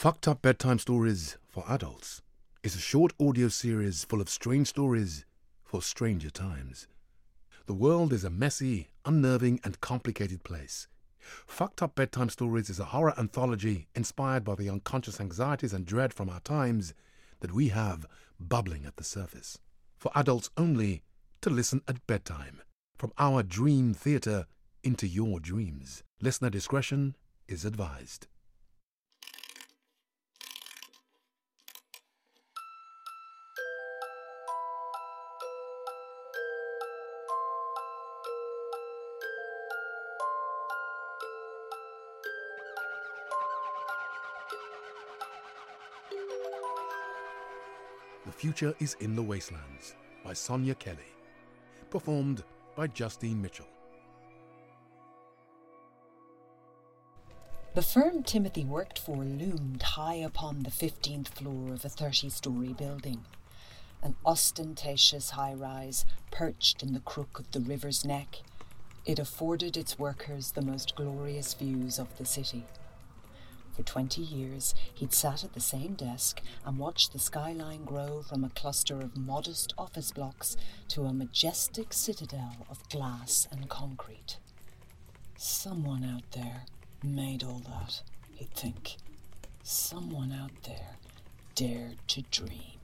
Fucked Up Bedtime Stories for Adults is a short audio series full of strange stories for stranger times. The world is a messy, unnerving, and complicated place. Fucked Up Bedtime Stories is a horror anthology inspired by the unconscious anxieties and dread from our times that we have bubbling at the surface. For adults only to listen at bedtime. From our dream theatre into your dreams. Listener discretion is advised. The Future is in the Wastelands by Sonya Kelly. Performed by Justine Mitchell. The firm Timothy worked for loomed high upon the 15th floor of a 30 story building. An ostentatious high rise perched in the crook of the river's neck, it afforded its workers the most glorious views of the city. For 20 years, he'd sat at the same desk and watched the skyline grow from a cluster of modest office blocks to a majestic citadel of glass and concrete. Someone out there made all that, he'd think. Someone out there dared to dream.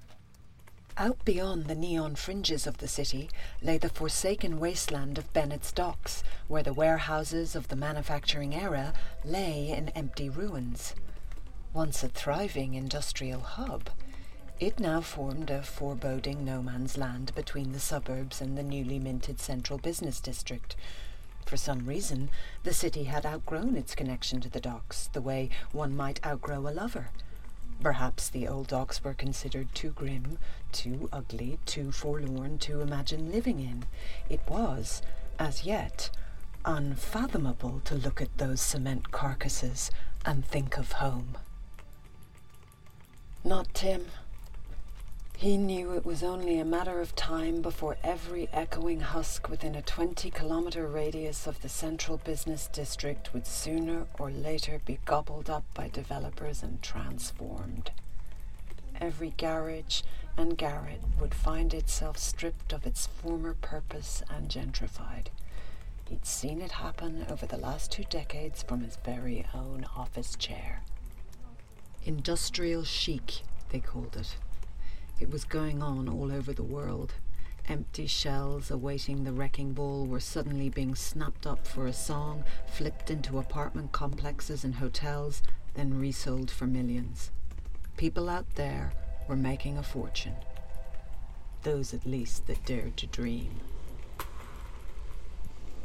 Out beyond the neon fringes of the city lay the forsaken wasteland of Bennett's Docks, where the warehouses of the manufacturing era lay in empty ruins. Once a thriving industrial hub, it now formed a foreboding no man's land between the suburbs and the newly minted central business district. For some reason, the city had outgrown its connection to the docks, the way one might outgrow a lover. Perhaps the old docks were considered too grim, too ugly, too forlorn to imagine living in. It was, as yet, unfathomable to look at those cement carcasses and think of home. Not Tim. He knew it was only a matter of time before every echoing husk within a 20 kilometre radius of the central business district would sooner or later be gobbled up by developers and transformed. Every garage and garret would find itself stripped of its former purpose and gentrified. He'd seen it happen over the last two decades from his very own office chair. Industrial chic, they called it. It was going on all over the world. Empty shells awaiting the wrecking ball were suddenly being snapped up for a song, flipped into apartment complexes and hotels, then resold for millions. People out there were making a fortune. Those at least that dared to dream.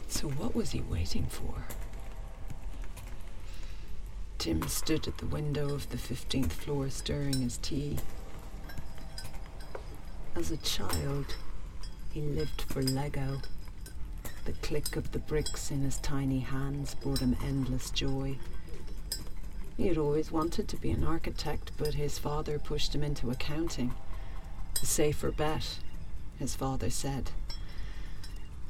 So what was he waiting for? Tim stood at the window of the 15th floor stirring his tea. As a child, he lived for Lego. The click of the bricks in his tiny hands brought him endless joy. He had always wanted to be an architect, but his father pushed him into accounting. A safer bet, his father said.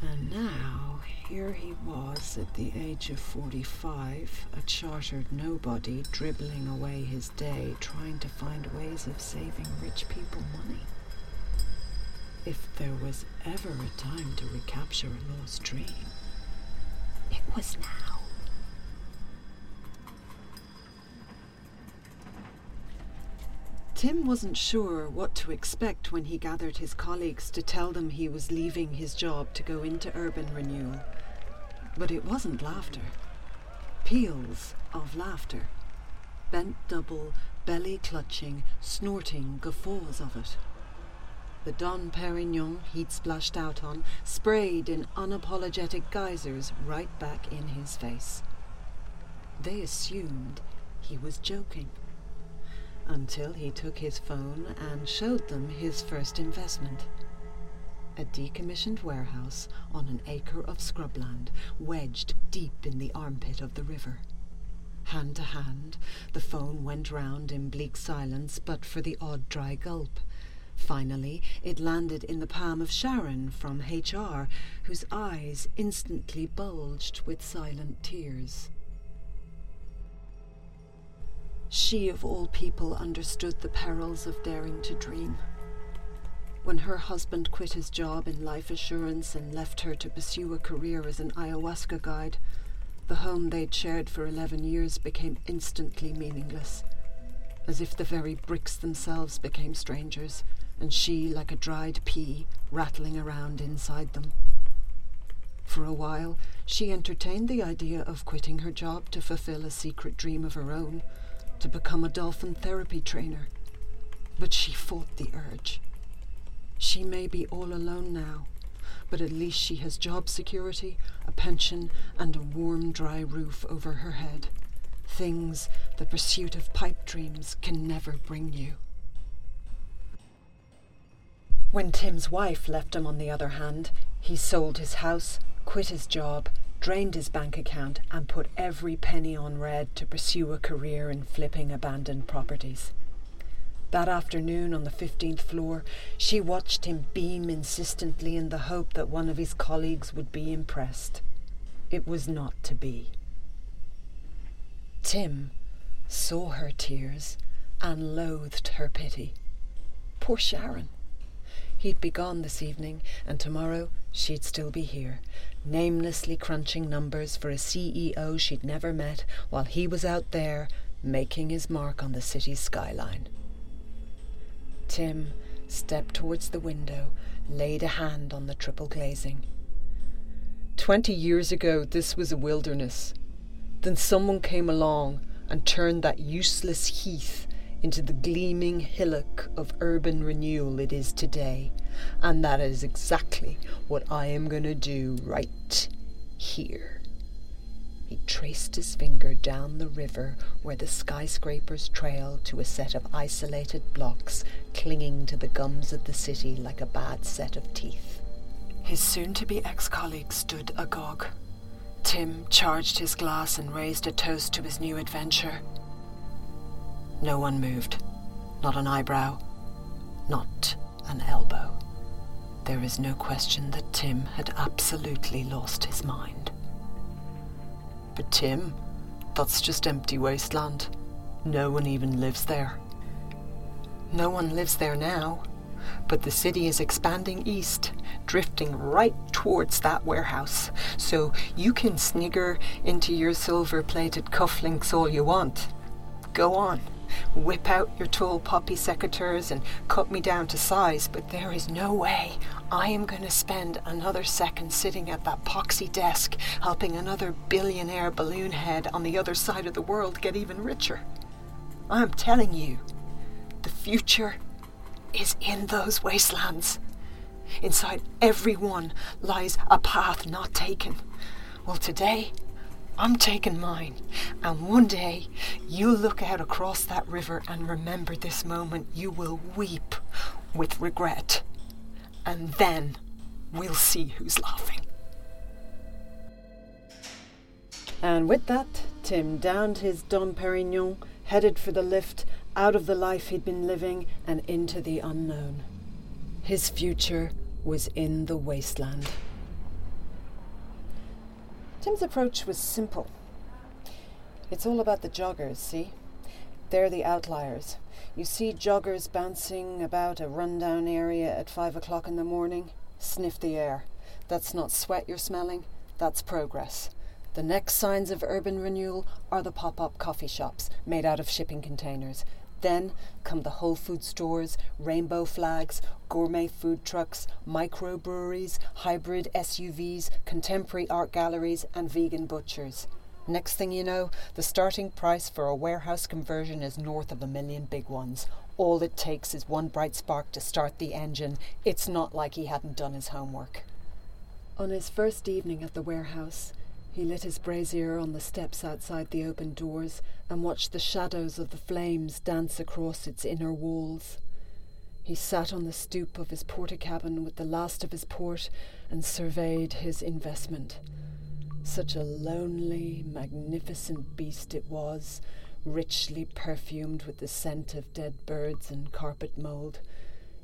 And now, here he was at the age of 45, a chartered nobody, dribbling away his day trying to find ways of saving rich people money. If there was ever a time to recapture a lost dream, it was now. Tim wasn't sure what to expect when he gathered his colleagues to tell them he was leaving his job to go into urban renewal. But it wasn't laughter. Peals of laughter. Bent double, belly clutching, snorting guffaws of it. The Dom Perignon he'd splashed out on sprayed in unapologetic geysers right back in his face. They assumed he was joking until he took his phone and showed them his first investment. A decommissioned warehouse on an acre of scrubland, wedged deep in the armpit of the river. Hand to hand, the phone went round in bleak silence but for the odd dry gulp. Finally, it landed in the palm of Sharon from HR, whose eyes instantly bulged with silent tears. She, of all people, understood the perils of daring to dream. When her husband quit his job in life assurance and left her to pursue a career as an ayahuasca guide, the home they'd shared for 11 years became instantly meaningless, as if the very bricks themselves became strangers, and she like a dried pea rattling around inside them. For a while, she entertained the idea of quitting her job to fulfill a secret dream of her own, to become a dolphin therapy trainer. But she fought the urge. She may be all alone now, but at least she has job security, a pension, and a warm, dry roof over her head. Things the pursuit of pipe dreams can never bring you. When Tim's wife left him, on the other hand, he sold his house, quit his job, drained his bank account, and put every penny on red to pursue a career in flipping abandoned properties. That afternoon on the 15th floor, she watched him beam insistently in the hope that one of his colleagues would be impressed. It was not to be. Tim saw her tears and loathed her pity. Poor Sharon. He'd be gone this evening, and tomorrow she'd still be here, namelessly crunching numbers for a CEO she'd never met while he was out there making his mark on the city's skyline. Tim stepped towards the window, laid a hand on the triple glazing. Twenty years ago, this was a wilderness. Then someone came along and turned that useless heath into the gleaming hillock of urban renewal it is today. And that is exactly what I am going to do right here. He traced his finger down the river where the skyscrapers trailed to a set of isolated blocks clinging to the gums of the city like a bad set of teeth. His soon to be ex colleague stood agog. Tim charged his glass and raised a toast to his new adventure. No one moved. Not an eyebrow. Not an elbow. There is no question that Tim had absolutely lost his mind. But Tim, that's just empty wasteland. No one even lives there. No one lives there now, but the city is expanding east, drifting right towards that warehouse. So you can snigger into your silver plated cufflinks all you want. Go on. Whip out your tall poppy secateurs and cut me down to size, but there is no way I am going to spend another second sitting at that poxy desk helping another billionaire balloon head on the other side of the world get even richer. I'm telling you, the future is in those wastelands. Inside every one lies a path not taken. Well, today, I'm taking mine. And one day, you'll look out across that river and remember this moment. You will weep with regret and then we'll see who's laughing. And with that, Tim downed his Dom Perignon, headed for the lift, out of the life he'd been living and into the unknown. His future was in the wasteland. Tim's approach was simple. It's all about the joggers, see? They're the outliers. You see joggers bouncing about a rundown area at five o'clock in the morning? Sniff the air. That's not sweat you're smelling, that's progress. The next signs of urban renewal are the pop up coffee shops made out of shipping containers. Then come the Whole Food stores, rainbow flags, gourmet food trucks, microbreweries, hybrid SUVs, contemporary art galleries, and vegan butchers. Next thing you know, the starting price for a warehouse conversion is north of a million big ones. All it takes is one bright spark to start the engine. It's not like he hadn't done his homework. On his first evening at the warehouse, he lit his brazier on the steps outside the open doors and watched the shadows of the flames dance across its inner walls. He sat on the stoop of his porter cabin with the last of his port and surveyed his investment. Such a lonely, magnificent beast it was, richly perfumed with the scent of dead birds and carpet mould,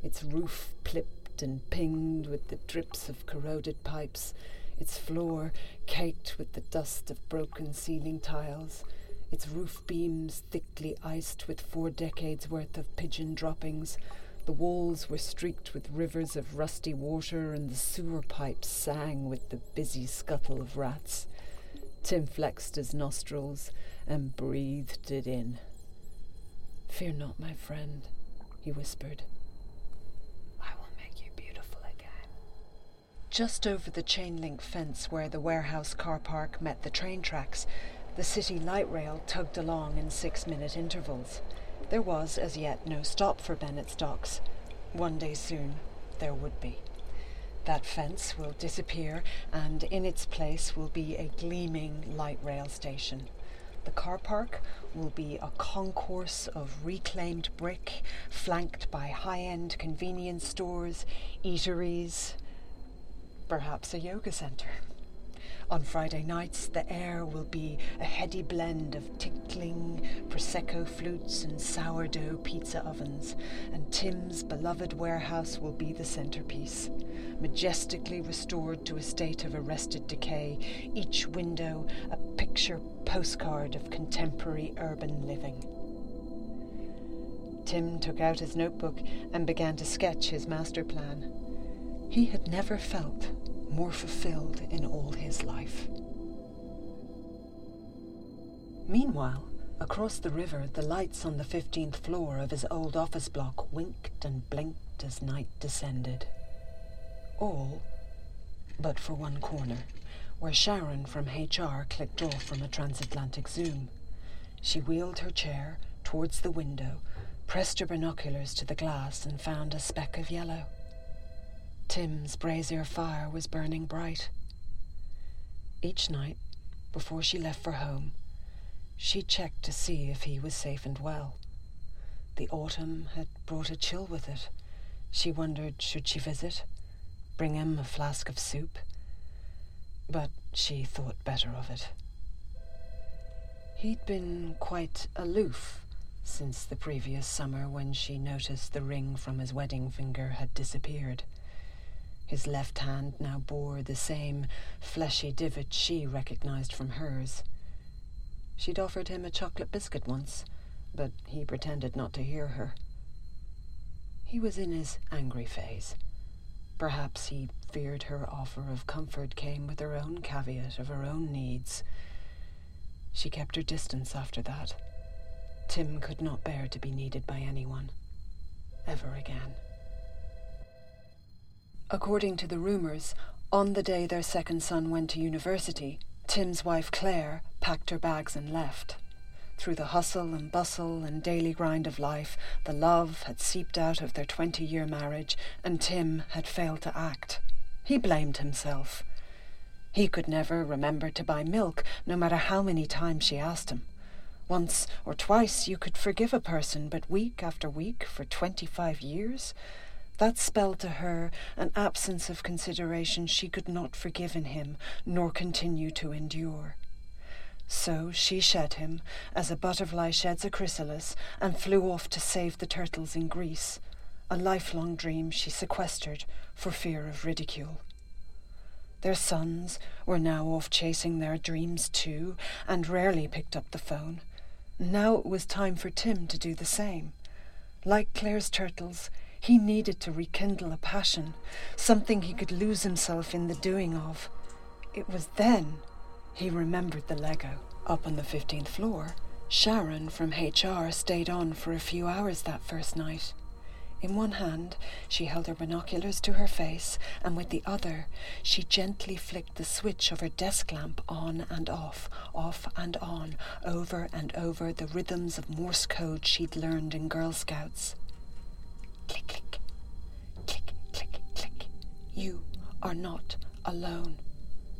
its roof plipped and pinged with the drips of corroded pipes, its floor caked with the dust of broken ceiling tiles, its roof beams thickly iced with four decades' worth of pigeon droppings. The walls were streaked with rivers of rusty water, and the sewer pipes sang with the busy scuttle of rats. Tim flexed his nostrils and breathed it in. Fear not, my friend, he whispered. I will make you beautiful again. Just over the chain link fence where the warehouse car park met the train tracks, the city light rail tugged along in six minute intervals. There was as yet no stop for Bennett's docks. One day soon there would be. That fence will disappear, and in its place will be a gleaming light rail station. The car park will be a concourse of reclaimed brick, flanked by high end convenience stores, eateries, perhaps a yoga center. On Friday nights, the air will be a heady blend of tinkling Prosecco flutes and sourdough pizza ovens, and Tim's beloved warehouse will be the centerpiece, majestically restored to a state of arrested decay, each window a picture postcard of contemporary urban living. Tim took out his notebook and began to sketch his master plan. He had never felt more fulfilled in all his life. Meanwhile, across the river, the lights on the 15th floor of his old office block winked and blinked as night descended. All but for one corner, where Sharon from HR clicked off from a transatlantic Zoom. She wheeled her chair towards the window, pressed her binoculars to the glass, and found a speck of yellow. Tim's brazier fire was burning bright. Each night, before she left for home, she checked to see if he was safe and well. The autumn had brought a chill with it. She wondered should she visit, bring him a flask of soup. But she thought better of it. He'd been quite aloof since the previous summer when she noticed the ring from his wedding finger had disappeared. His left hand now bore the same fleshy divot she recognized from hers. She'd offered him a chocolate biscuit once, but he pretended not to hear her. He was in his angry phase. Perhaps he feared her offer of comfort came with her own caveat of her own needs. She kept her distance after that. Tim could not bear to be needed by anyone. Ever again. According to the rumours, on the day their second son went to university, Tim's wife Claire packed her bags and left. Through the hustle and bustle and daily grind of life, the love had seeped out of their twenty year marriage, and Tim had failed to act. He blamed himself. He could never remember to buy milk, no matter how many times she asked him. Once or twice you could forgive a person, but week after week for twenty five years? That spelled to her an absence of consideration she could not forgive in him, nor continue to endure. So she shed him, as a butterfly sheds a chrysalis, and flew off to save the turtles in Greece, a lifelong dream she sequestered for fear of ridicule. Their sons were now off chasing their dreams too, and rarely picked up the phone. Now it was time for Tim to do the same. Like Claire's turtles, he needed to rekindle a passion, something he could lose himself in the doing of. It was then he remembered the Lego. Up on the 15th floor, Sharon from HR stayed on for a few hours that first night. In one hand, she held her binoculars to her face, and with the other, she gently flicked the switch of her desk lamp on and off, off and on, over and over the rhythms of Morse code she'd learned in Girl Scouts. Click, click, click, click, click. You are not alone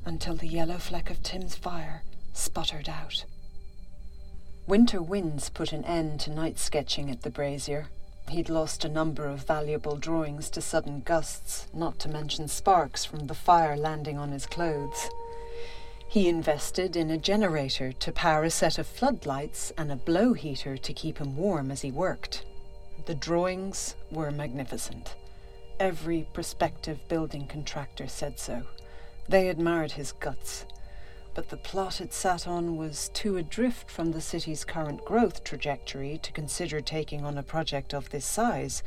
until the yellow fleck of Tim's fire sputtered out. Winter winds put an end to night sketching at the brazier. He'd lost a number of valuable drawings to sudden gusts, not to mention sparks from the fire landing on his clothes. He invested in a generator to power a set of floodlights and a blow heater to keep him warm as he worked. The drawings were magnificent. Every prospective building contractor said so. They admired his guts. but the plot it sat on was too adrift from the city's current growth trajectory to consider taking on a project of this size.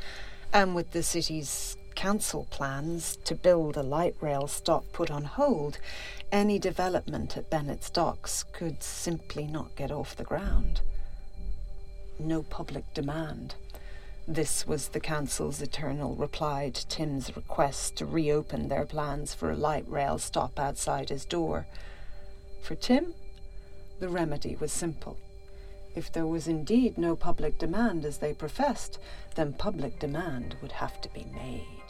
And with the city's council plans to build a light rail stop put on hold, any development at Bennett's docks could simply not get off the ground. No public demand. This was the council's eternal reply to Tim's request to reopen their plans for a light rail stop outside his door. For Tim, the remedy was simple. If there was indeed no public demand as they professed, then public demand would have to be made.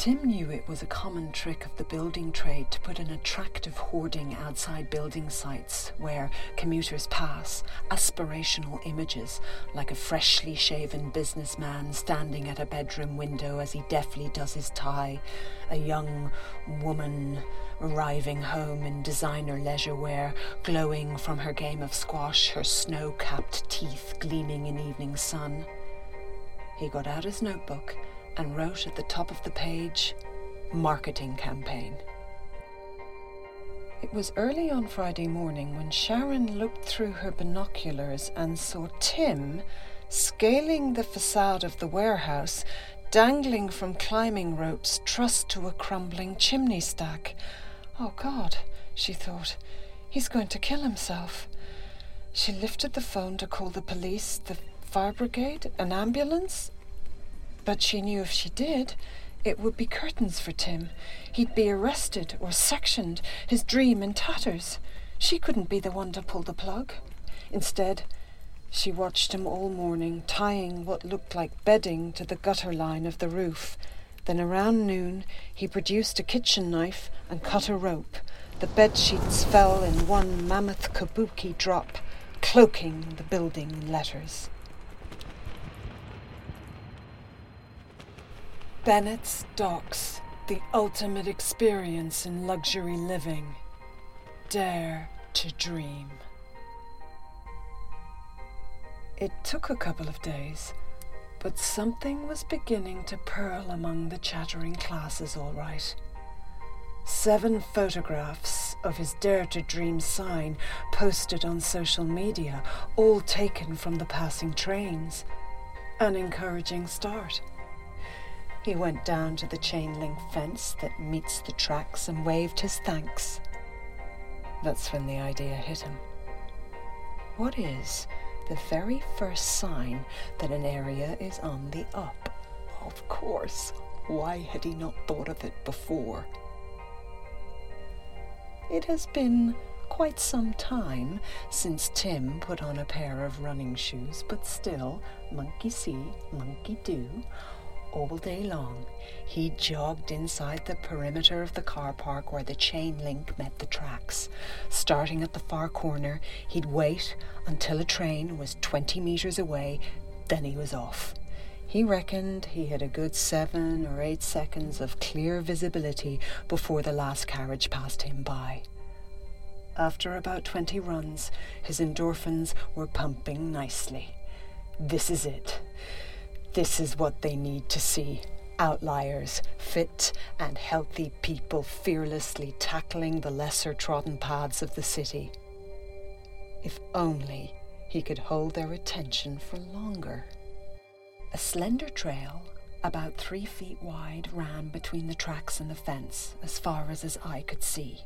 Tim knew it was a common trick of the building trade to put an attractive hoarding outside building sites where commuters pass, aspirational images like a freshly shaven businessman standing at a bedroom window as he deftly does his tie, a young woman arriving home in designer leisure wear, glowing from her game of squash, her snow capped teeth gleaming in evening sun. He got out his notebook and wrote at the top of the page, Marketing Campaign. It was early on Friday morning when Sharon looked through her binoculars and saw Tim scaling the facade of the warehouse, dangling from climbing ropes trussed to a crumbling chimney stack. Oh God, she thought, he's going to kill himself. She lifted the phone to call the police, the fire brigade, an ambulance, but she knew if she did, it would be curtains for Tim. He'd be arrested or sectioned, his dream in tatters. She couldn't be the one to pull the plug. Instead, she watched him all morning, tying what looked like bedding to the gutter line of the roof. Then around noon, he produced a kitchen knife and cut a rope. The bed sheets fell in one mammoth kabuki drop, cloaking the building in letters. Bennett's Docks, the ultimate experience in luxury living. Dare to dream. It took a couple of days, but something was beginning to purl among the chattering classes, all right. Seven photographs of his Dare to Dream sign posted on social media, all taken from the passing trains. An encouraging start. He went down to the chain link fence that meets the tracks and waved his thanks. That's when the idea hit him. What is the very first sign that an area is on the up? Of course. Why had he not thought of it before? It has been quite some time since Tim put on a pair of running shoes, but still, monkey see, monkey do, all day long, he jogged inside the perimeter of the car park where the chain link met the tracks. Starting at the far corner, he'd wait until a train was 20 metres away, then he was off. He reckoned he had a good seven or eight seconds of clear visibility before the last carriage passed him by. After about 20 runs, his endorphins were pumping nicely. This is it. This is what they need to see outliers, fit and healthy people fearlessly tackling the lesser trodden paths of the city. If only he could hold their attention for longer. A slender trail, about three feet wide, ran between the tracks and the fence as far as his eye could see.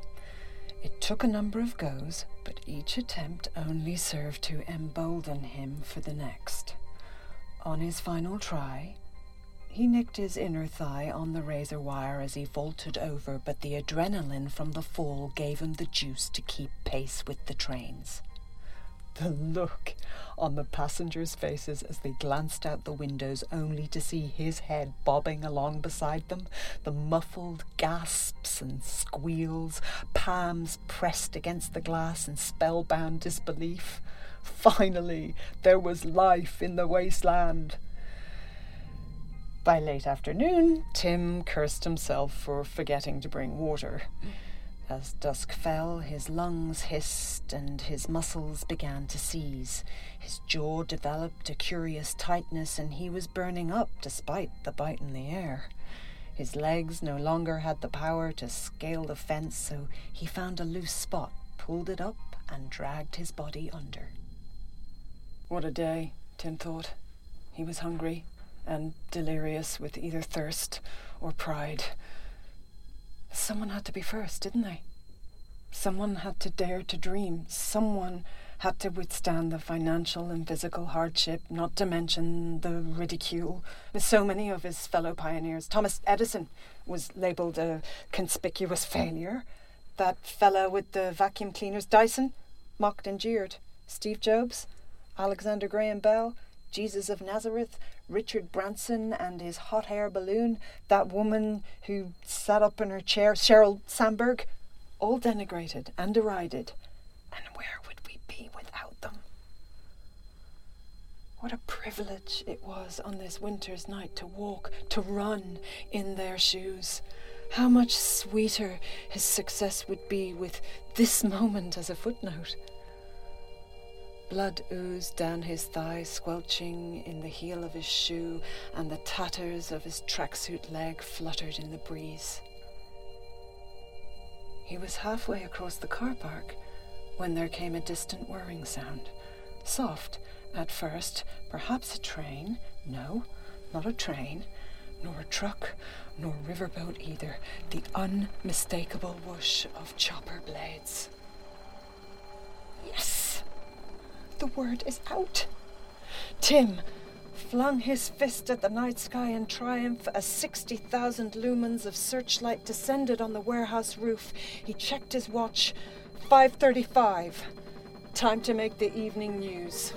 It took a number of goes, but each attempt only served to embolden him for the next. On his final try, he nicked his inner thigh on the razor wire as he vaulted over, but the adrenaline from the fall gave him the juice to keep pace with the trains. The look on the passengers' faces as they glanced out the windows only to see his head bobbing along beside them, the muffled gasps and squeals, palms pressed against the glass in spellbound disbelief. Finally, there was life in the wasteland. By late afternoon, Tim cursed himself for forgetting to bring water. As dusk fell, his lungs hissed and his muscles began to seize. His jaw developed a curious tightness, and he was burning up despite the bite in the air. His legs no longer had the power to scale the fence, so he found a loose spot, pulled it up, and dragged his body under. What a day, Tim thought. He was hungry and delirious with either thirst or pride. Someone had to be first, didn't they? Someone had to dare to dream. Someone had to withstand the financial and physical hardship, not to mention the ridicule. With so many of his fellow pioneers, Thomas Edison was labelled a conspicuous failure. That fellow with the vacuum cleaners, Dyson, mocked and jeered. Steve Jobs, Alexander Graham Bell, Jesus of Nazareth, Richard Branson and his hot air balloon, that woman who sat up in her chair, Sheryl Sandberg, all denigrated and derided. And where would we be without them? What a privilege it was on this winter's night to walk, to run in their shoes. How much sweeter his success would be with this moment as a footnote. Blood oozed down his thigh, squelching in the heel of his shoe, and the tatters of his tracksuit leg fluttered in the breeze. He was halfway across the car park when there came a distant whirring sound. Soft at first, perhaps a train. No, not a train, nor a truck, nor riverboat either. The unmistakable whoosh of chopper blades. Yes! The word is out. Tim flung his fist at the night sky in triumph as 60,000 lumens of searchlight descended on the warehouse roof. He checked his watch. 5:35. Time to make the evening news.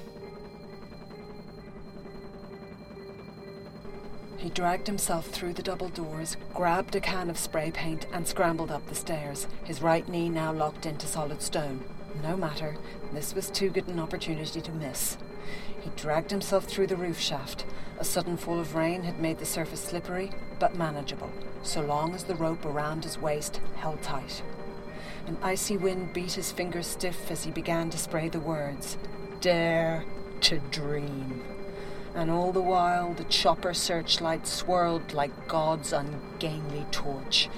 He dragged himself through the double doors, grabbed a can of spray paint, and scrambled up the stairs, his right knee now locked into solid stone. No matter, this was too good an opportunity to miss. He dragged himself through the roof shaft. A sudden fall of rain had made the surface slippery, but manageable, so long as the rope around his waist held tight. An icy wind beat his fingers stiff as he began to spray the words Dare to dream. And all the while, the chopper searchlight swirled like God's ungainly torch.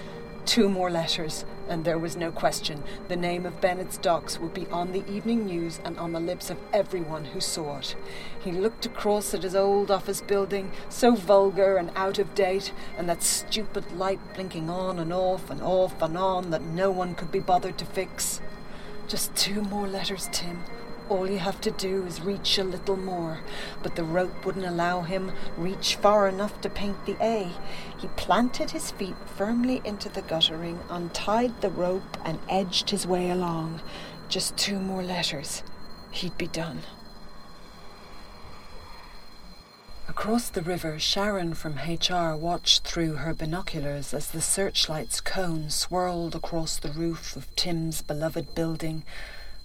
Two more letters, and there was no question. The name of Bennett's Docks would be on the evening news and on the lips of everyone who saw it. He looked across at his old office building, so vulgar and out of date, and that stupid light blinking on and off and off and on that no one could be bothered to fix. Just two more letters, Tim. All you have to do is reach a little more. But the rope wouldn't allow him reach far enough to paint the A. He planted his feet firmly into the guttering, untied the rope, and edged his way along. Just two more letters. He'd be done. Across the river, Sharon from HR watched through her binoculars as the searchlight's cone swirled across the roof of Tim's beloved building,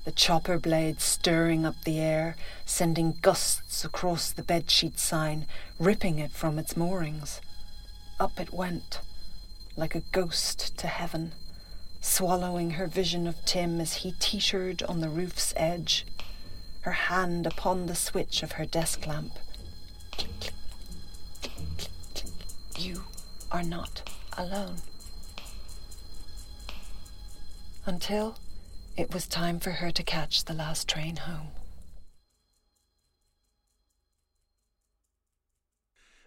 the chopper blade stirring up the air, sending gusts across the bedsheet sign, ripping it from its moorings. Up it went, like a ghost to heaven, swallowing her vision of Tim as he teetered on the roof's edge, her hand upon the switch of her desk lamp. You are not alone. Until it was time for her to catch the last train home.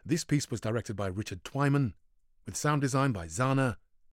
This piece was directed by Richard Twyman, with sound design by Xana